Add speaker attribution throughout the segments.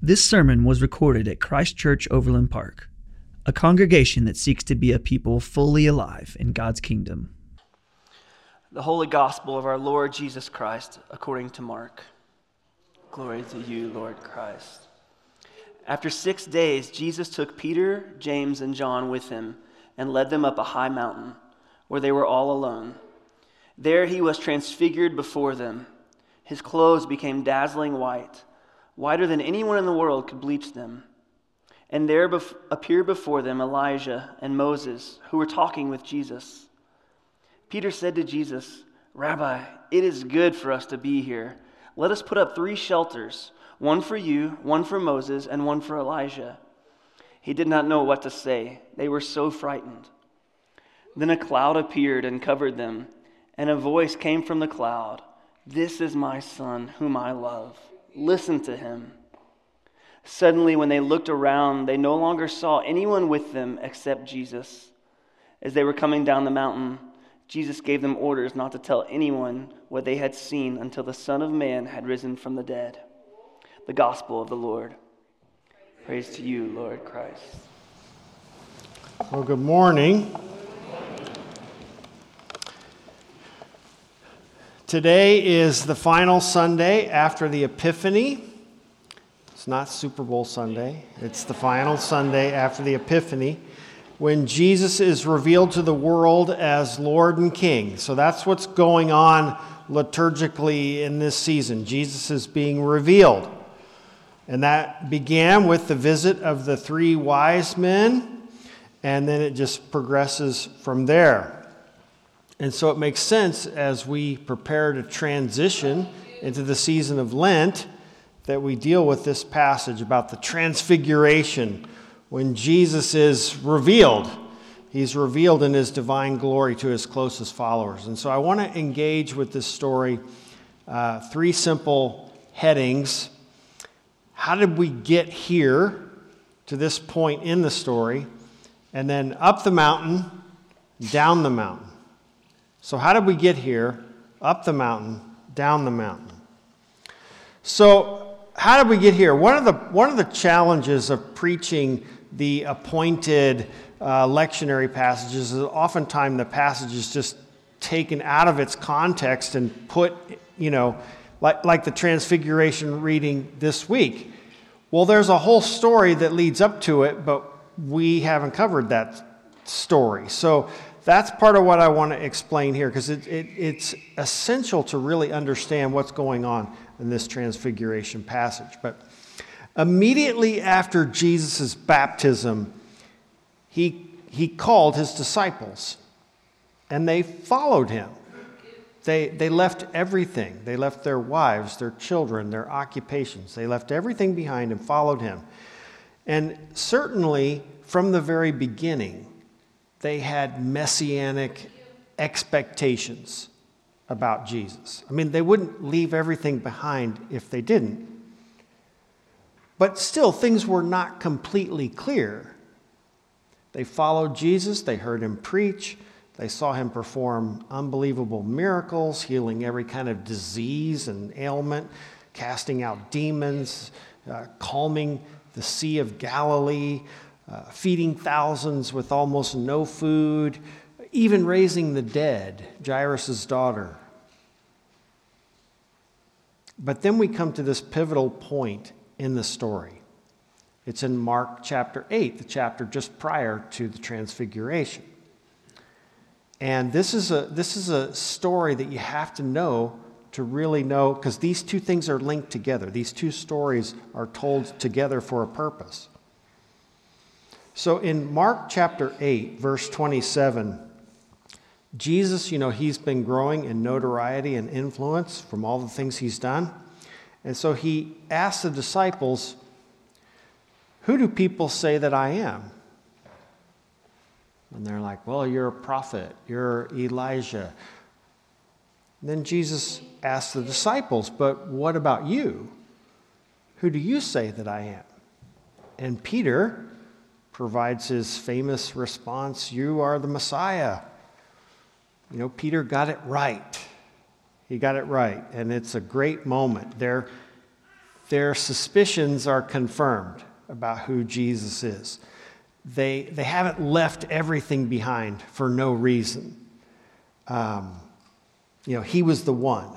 Speaker 1: This sermon was recorded at Christ Church Overland Park, a congregation that seeks to be a people fully alive in God's kingdom.
Speaker 2: The Holy Gospel of our Lord Jesus Christ according to Mark. Glory to you, Lord Christ. After six days, Jesus took Peter, James, and John with him and led them up a high mountain where they were all alone. There he was transfigured before them. His clothes became dazzling white whiter than anyone in the world could bleach them. And there bef- appeared before them Elijah and Moses, who were talking with Jesus. Peter said to Jesus, Rabbi, it is good for us to be here. Let us put up three shelters one for you, one for Moses, and one for Elijah. He did not know what to say. They were so frightened. Then a cloud appeared and covered them, and a voice came from the cloud This is my son, whom I love Listen to him. Suddenly, when they looked around, they no longer saw anyone with them except Jesus. As they were coming down the mountain, Jesus gave them orders not to tell anyone what they had seen until the Son of Man had risen from the dead. The Gospel of the Lord. Praise to you, Lord Christ.
Speaker 3: Well, good morning. Today is the final Sunday after the Epiphany. It's not Super Bowl Sunday, it's the final Sunday after the Epiphany when Jesus is revealed to the world as Lord and King. So that's what's going on liturgically in this season. Jesus is being revealed. And that began with the visit of the three wise men, and then it just progresses from there. And so it makes sense as we prepare to transition into the season of Lent that we deal with this passage about the transfiguration when Jesus is revealed. He's revealed in his divine glory to his closest followers. And so I want to engage with this story uh, three simple headings. How did we get here to this point in the story? And then up the mountain, down the mountain. So, how did we get here? Up the mountain, down the mountain. So, how did we get here? One of the, one of the challenges of preaching the appointed uh, lectionary passages is oftentimes the passage is just taken out of its context and put, you know, like, like the Transfiguration reading this week. Well, there's a whole story that leads up to it, but we haven't covered that story. So that's part of what I want to explain here because it, it, it's essential to really understand what's going on in this transfiguration passage. But immediately after Jesus' baptism, he, he called his disciples and they followed him. They, they left everything. They left their wives, their children, their occupations. They left everything behind and followed him. And certainly, from the very beginning, they had messianic expectations about Jesus. I mean, they wouldn't leave everything behind if they didn't. But still, things were not completely clear. They followed Jesus, they heard him preach, they saw him perform unbelievable miracles, healing every kind of disease and ailment, casting out demons, uh, calming the Sea of Galilee, uh, feeding thousands with almost no food, even raising the dead, Jairus' daughter. But then we come to this pivotal point in the story. It's in Mark chapter 8, the chapter just prior to the Transfiguration. And this is a, this is a story that you have to know to really know, because these two things are linked together. These two stories are told together for a purpose. So in Mark chapter 8, verse 27, Jesus, you know, he's been growing in notoriety and influence from all the things he's done. And so he asked the disciples, Who do people say that I am? And they're like, Well, you're a prophet, you're Elijah. And then Jesus asked the disciples, But what about you? Who do you say that I am? And Peter, provides his famous response You are the Messiah. You know, Peter got it right. He got it right. And it's a great moment. They're their suspicions are confirmed about who Jesus is. They, they haven't left everything behind for no reason. Um, you know, he was the one.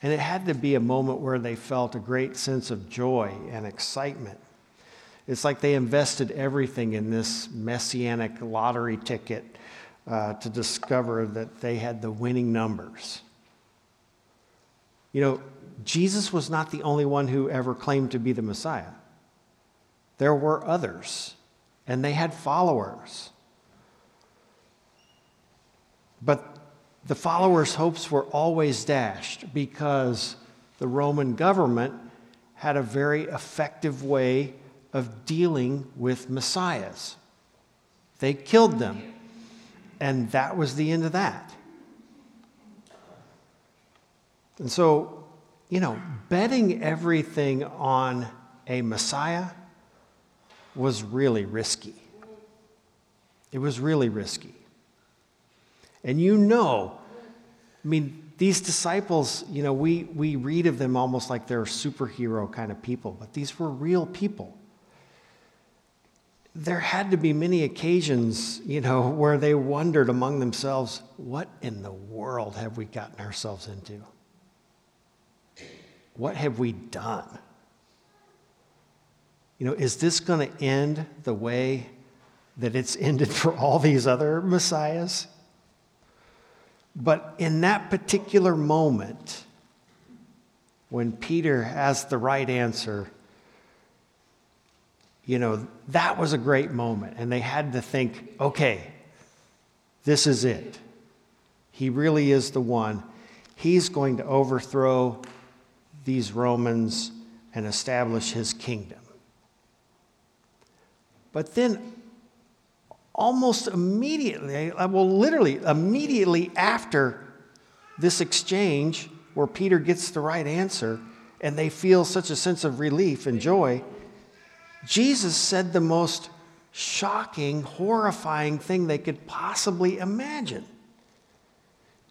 Speaker 3: And it had to be a moment where they felt a great sense of joy and excitement. It's like they invested everything in this messianic lottery ticket uh, to discover that they had the winning numbers. You know, Jesus was not the only one who ever claimed to be the Messiah. There were others, and they had followers. But the followers' hopes were always dashed because the Roman government had a very effective way of dealing with messiahs. They killed them, and that was the end of that. And so, you know, betting everything on a Messiah was really risky. It was really risky. And you know, I mean, these disciples, you know, we, we read of them almost like they're superhero kind of people, but these were real people. There had to be many occasions, you know, where they wondered among themselves, what in the world have we gotten ourselves into? What have we done? You know, is this going to end the way that it's ended for all these other messiahs? But in that particular moment, when Peter has the right answer, you know, that was a great moment. And they had to think, okay, this is it. He really is the one. He's going to overthrow these Romans and establish his kingdom. But then, almost immediately, well, literally immediately after this exchange, where Peter gets the right answer and they feel such a sense of relief and joy, Jesus said the most shocking, horrifying thing they could possibly imagine.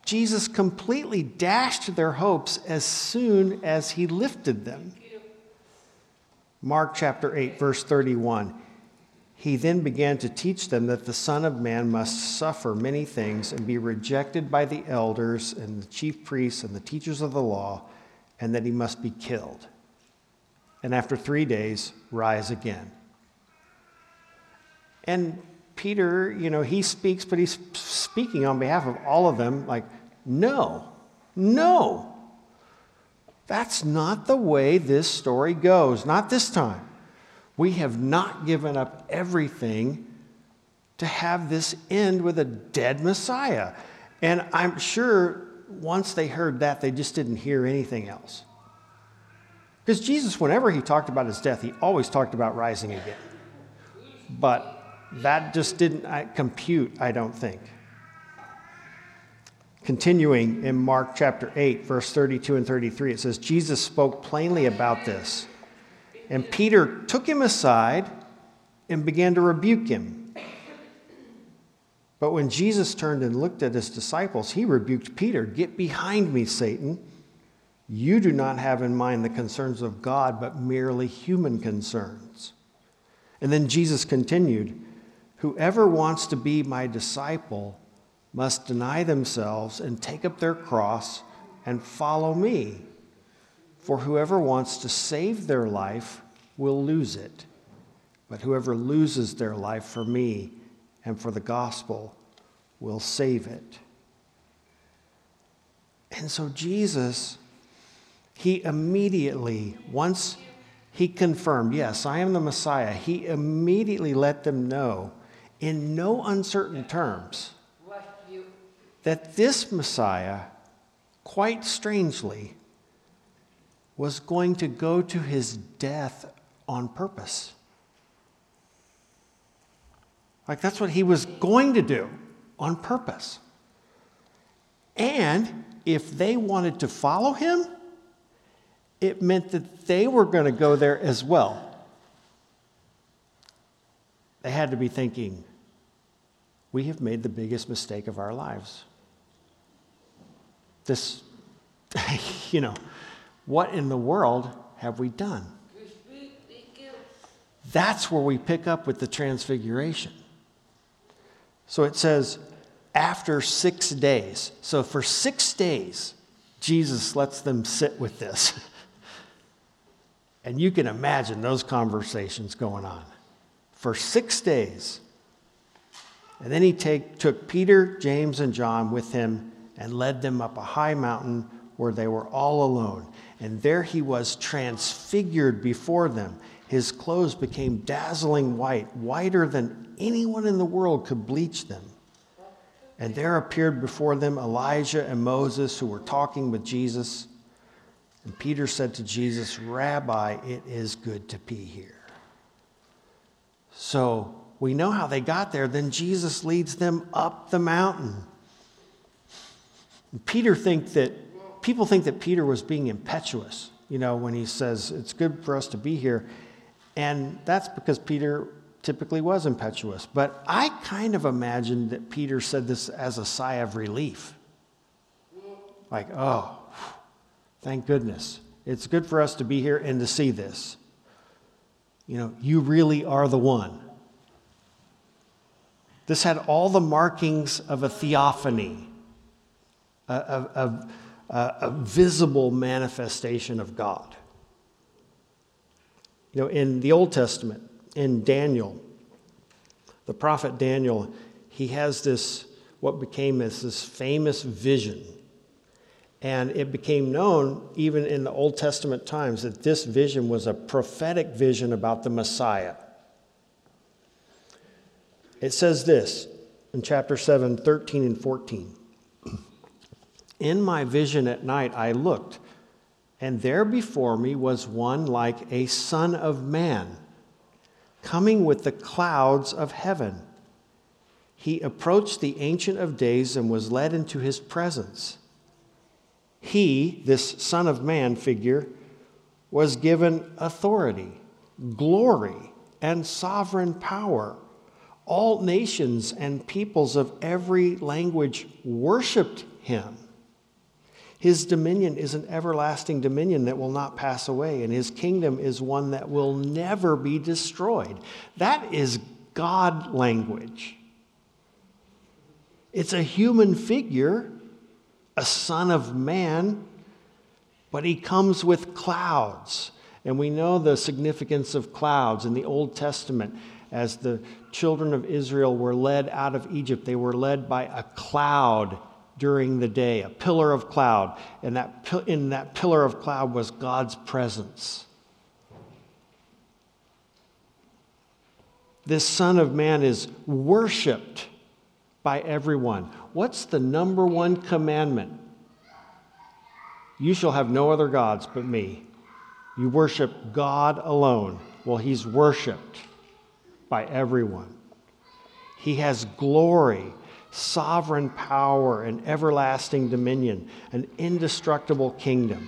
Speaker 3: Jesus completely dashed their hopes as soon as he lifted them. Mark chapter 8, verse 31. He then began to teach them that the Son of Man must suffer many things and be rejected by the elders and the chief priests and the teachers of the law, and that he must be killed. And after three days, rise again. And Peter, you know, he speaks, but he's speaking on behalf of all of them, like, no, no. That's not the way this story goes, not this time. We have not given up everything to have this end with a dead Messiah. And I'm sure once they heard that, they just didn't hear anything else. Because Jesus, whenever he talked about his death, he always talked about rising again. But that just didn't compute, I don't think. Continuing in Mark chapter 8, verse 32 and 33, it says, Jesus spoke plainly about this. And Peter took him aside and began to rebuke him. But when Jesus turned and looked at his disciples, he rebuked Peter Get behind me, Satan. You do not have in mind the concerns of God, but merely human concerns. And then Jesus continued Whoever wants to be my disciple must deny themselves and take up their cross and follow me. For whoever wants to save their life will lose it, but whoever loses their life for me and for the gospel will save it. And so Jesus, he immediately, once he confirmed, yes, I am the Messiah, he immediately let them know in no uncertain terms that this Messiah, quite strangely, was going to go to his death on purpose. Like that's what he was going to do on purpose. And if they wanted to follow him, it meant that they were going to go there as well. They had to be thinking, we have made the biggest mistake of our lives. This, you know, what in the world have we done? That's where we pick up with the transfiguration. So it says, after six days. So for six days, Jesus lets them sit with this. and you can imagine those conversations going on. For six days. And then he take, took Peter, James, and John with him and led them up a high mountain where they were all alone. And there he was transfigured before them. His clothes became dazzling white, whiter than anyone in the world could bleach them. And there appeared before them Elijah and Moses, who were talking with Jesus. And Peter said to Jesus, Rabbi, it is good to be here. So we know how they got there. Then Jesus leads them up the mountain. And Peter think that people think that Peter was being impetuous, you know, when he says it's good for us to be here. And that's because Peter typically was impetuous. But I kind of imagined that Peter said this as a sigh of relief. Like, oh, thank goodness. It's good for us to be here and to see this. You know, you really are the one. This had all the markings of a theophany, a, a, a, a visible manifestation of God. You know, in the Old Testament, in Daniel, the prophet Daniel, he has this, what became this, this famous vision. And it became known, even in the Old Testament times, that this vision was a prophetic vision about the Messiah. It says this in chapter 7, 13 and 14. In my vision at night, I looked, and there before me was one like a son of man coming with the clouds of heaven. He approached the Ancient of Days and was led into his presence. He, this Son of Man figure, was given authority, glory, and sovereign power. All nations and peoples of every language worshiped him. His dominion is an everlasting dominion that will not pass away, and his kingdom is one that will never be destroyed. That is God language. It's a human figure, a son of man, but he comes with clouds. And we know the significance of clouds in the Old Testament. As the children of Israel were led out of Egypt, they were led by a cloud during the day, a pillar of cloud. And that, in that pillar of cloud was God's presence. This Son of Man is worshiped by everyone. What's the number one commandment? You shall have no other gods but me. You worship God alone. Well, he's worshiped by everyone. He has glory sovereign power and everlasting dominion, an indestructible kingdom.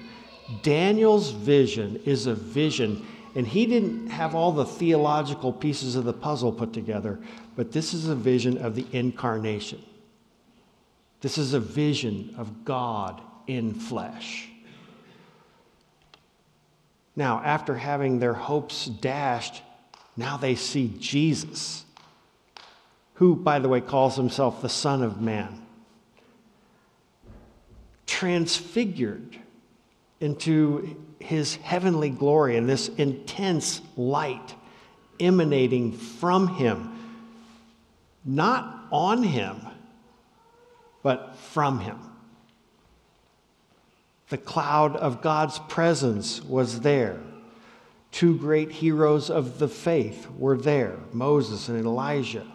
Speaker 3: Daniel's vision is a vision, and he didn't have all the theological pieces of the puzzle put together, but this is a vision of the incarnation. This is a vision of God in flesh. Now, after having their hopes dashed, now they see Jesus who, by the way, calls himself the Son of Man, transfigured into his heavenly glory and this intense light emanating from him, not on him, but from him. The cloud of God's presence was there. Two great heroes of the faith were there Moses and Elijah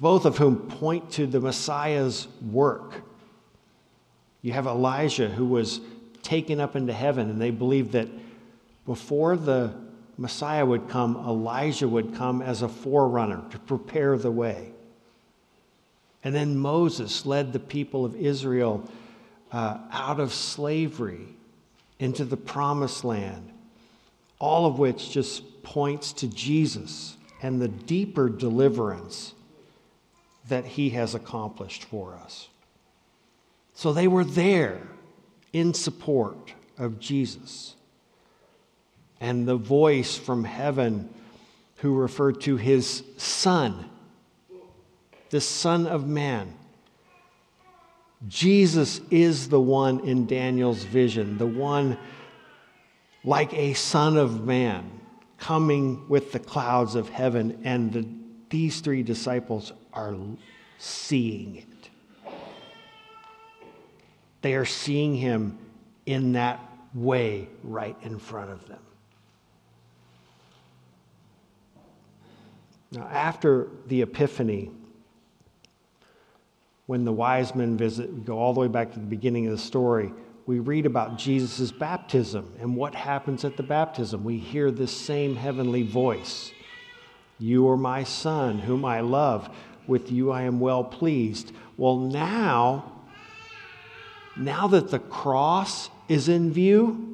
Speaker 3: both of whom point to the Messiah's work. You have Elijah, who was taken up into heaven, and they believed that before the Messiah would come, Elijah would come as a forerunner to prepare the way. And then Moses led the people of Israel uh, out of slavery into the promised land, all of which just points to Jesus and the deeper deliverance that he has accomplished for us. So they were there in support of Jesus. And the voice from heaven who referred to his son, the Son of Man. Jesus is the one in Daniel's vision, the one like a Son of Man coming with the clouds of heaven, and the, these three disciples are seeing it. They are seeing him in that way right in front of them. Now, after the Epiphany, when the wise men visit, we go all the way back to the beginning of the story, we read about Jesus' baptism and what happens at the baptism. We hear this same heavenly voice You are my son, whom I love. With you I am well pleased. Well, now, now that the cross is in view,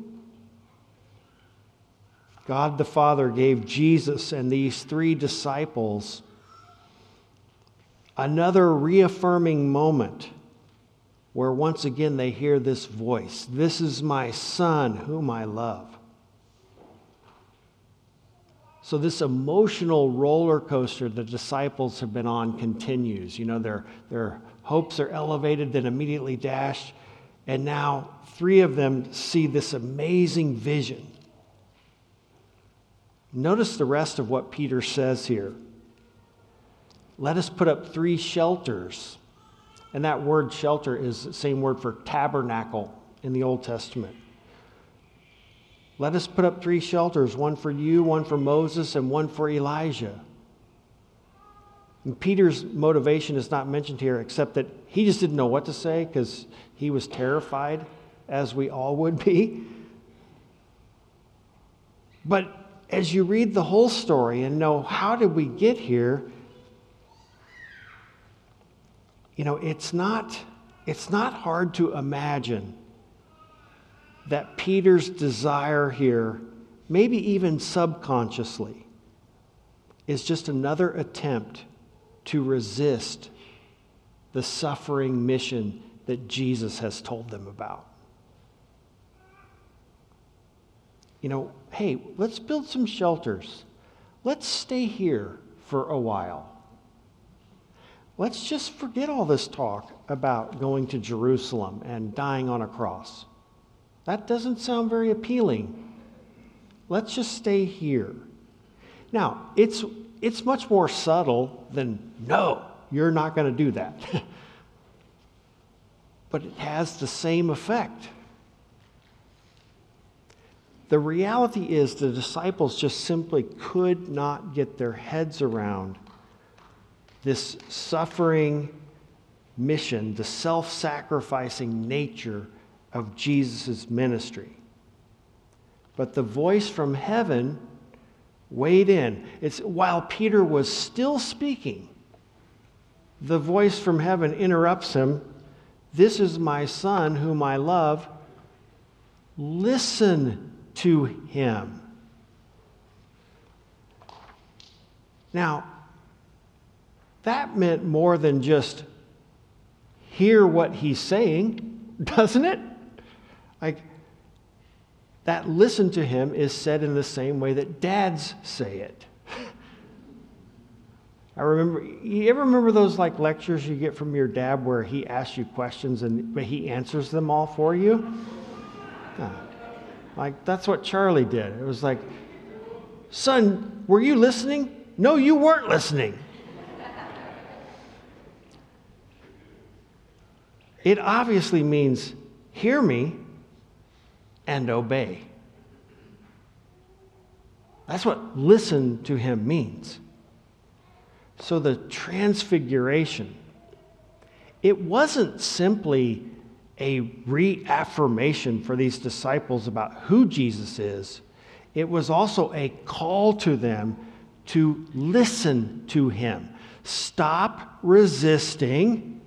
Speaker 3: God the Father gave Jesus and these three disciples another reaffirming moment where once again they hear this voice This is my Son, whom I love. So, this emotional roller coaster the disciples have been on continues. You know, their, their hopes are elevated, then immediately dashed. And now, three of them see this amazing vision. Notice the rest of what Peter says here. Let us put up three shelters. And that word shelter is the same word for tabernacle in the Old Testament. Let us put up three shelters one for you, one for Moses, and one for Elijah. And Peter's motivation is not mentioned here, except that he just didn't know what to say because he was terrified, as we all would be. But as you read the whole story and know how did we get here, you know, it's not, it's not hard to imagine that Peter's desire here, maybe even subconsciously, is just another attempt to resist the suffering mission that Jesus has told them about. You know, hey, let's build some shelters. Let's stay here for a while let's just forget all this talk about going to Jerusalem and dying on a cross. That doesn't sound very appealing. Let's just stay here. Now, it's, it's much more subtle than, no, you're not going to do that. but it has the same effect. The reality is, the disciples just simply could not get their heads around this suffering mission, the self sacrificing nature of Jesus' ministry. But the voice from heaven weighed in. It's while Peter was still speaking, the voice from heaven interrupts him. This is my son whom I love. Listen to him. Now, that meant more than just hear what he's saying, doesn't it? Like, that listen to him is said in the same way that dads say it. I remember, you ever remember those like lectures you get from your dad where he asks you questions and but he answers them all for you? Like, that's what Charlie did. It was like, son, were you listening? No, you weren't listening. It obviously means hear me and obey. That's what listen to him means. So the transfiguration, it wasn't simply a reaffirmation for these disciples about who Jesus is, it was also a call to them to listen to him. Stop resisting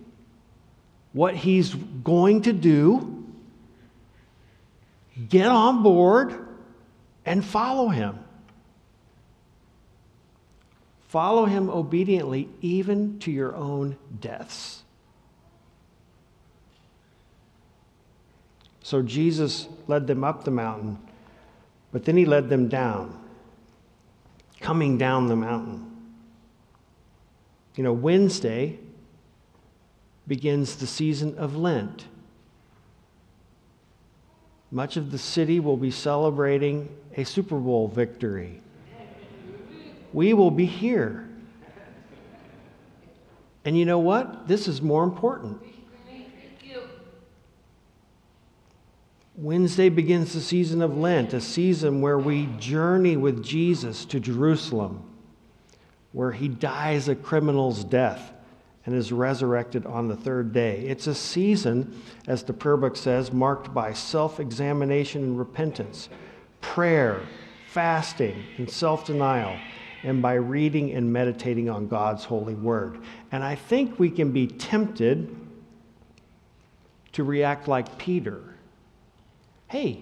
Speaker 3: what he's going to do, get on board, and follow him. Follow him obediently, even to your own deaths. So Jesus led them up the mountain, But then he led them down, coming down the mountain. You know, Wednesday begins the season of Lent. Much of the city will be celebrating a Super Bowl victory. We will be here. And you know what? This is more important. Wednesday begins the season of Lent, a season where we journey with Jesus to Jerusalem, where he dies a criminal's death and is resurrected on the third day. It's a season, as the prayer book says, marked by self examination and repentance, prayer, fasting, and self denial, and by reading and meditating on God's holy word. And I think we can be tempted to react like Peter hey,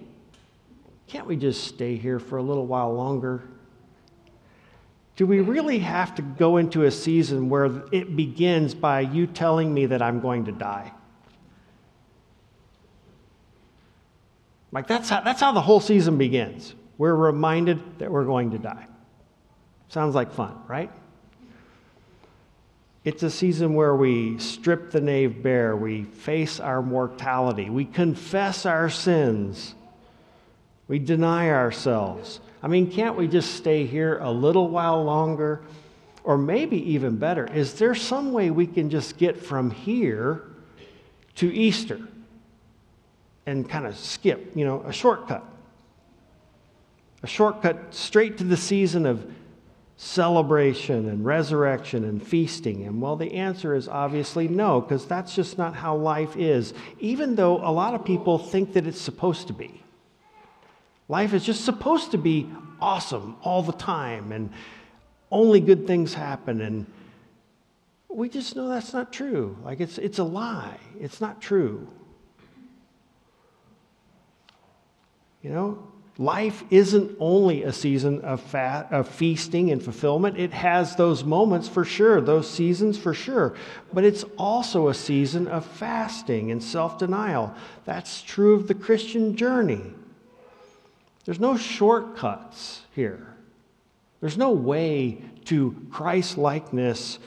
Speaker 3: can't we just stay here for a little while longer? Do we really have to go into a season where it begins by you telling me that I'm going to die? Like, that's how, that's how the whole season begins. We're reminded that we're going to die. Sounds like fun, right? It's a season where we strip the nave bare, we face our mortality, we confess our sins, we deny ourselves. I mean, can't we just stay here a little while longer? Or maybe even better, is there some way we can just get from here to Easter and kind of skip, you know, a shortcut? A shortcut straight to the season of celebration and resurrection and feasting? And well, the answer is obviously no, because that's just not how life is, even though a lot of people think that it's supposed to be. Life is just supposed to be awesome all the time and only good things happen. And we just know that's not true. Like it's, it's a lie, it's not true. You know, Life isn't only a season of, fa- of feasting and fulfillment. It has those moments for sure, those seasons for sure. But it's also a season of fasting and self denial. That's true of the Christian journey. There's no shortcuts here, there's no way to Christ likeness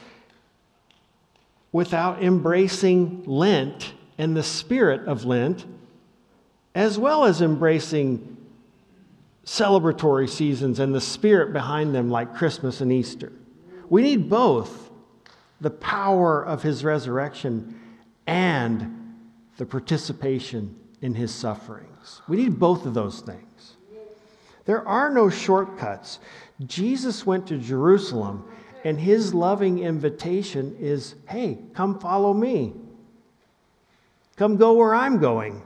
Speaker 3: without embracing Lent and the spirit of Lent, as well as embracing celebratory seasons and the spirit behind them, like Christmas and Easter. We need both the power of his resurrection and the participation in his sufferings. We need both of those things. There are no shortcuts. Jesus went to Jerusalem, and his loving invitation is hey, come follow me. Come go where I'm going.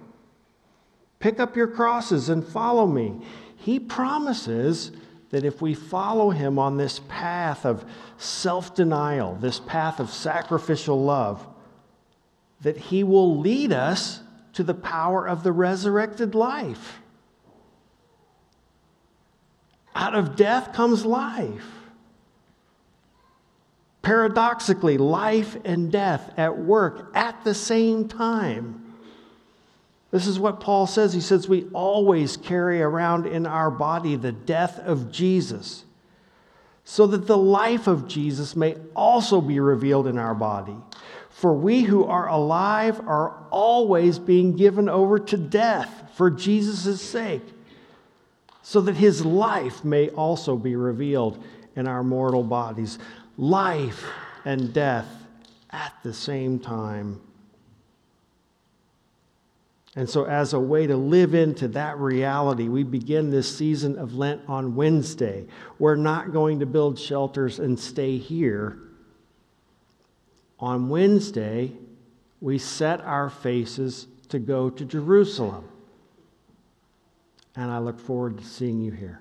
Speaker 3: Pick up your crosses and follow me he promises that if we follow him on this path of self denial, this path of sacrificial love, that he will lead us to the power of the resurrected life. Out of death comes life. Paradoxically, life and death at work at the same time. This is what Paul says. He says, We always carry around in our body the death of Jesus, so that the life of Jesus may also be revealed in our body. For we who are alive are always being given over to death for Jesus' sake, so that his life may also be revealed in our mortal bodies. Life and death at the same time. And so, as a way to live into that reality, we begin this season of Lent on Wednesday. We're not going to build shelters and stay here. On Wednesday, we set our faces to go to Jerusalem. And I look forward to seeing you here.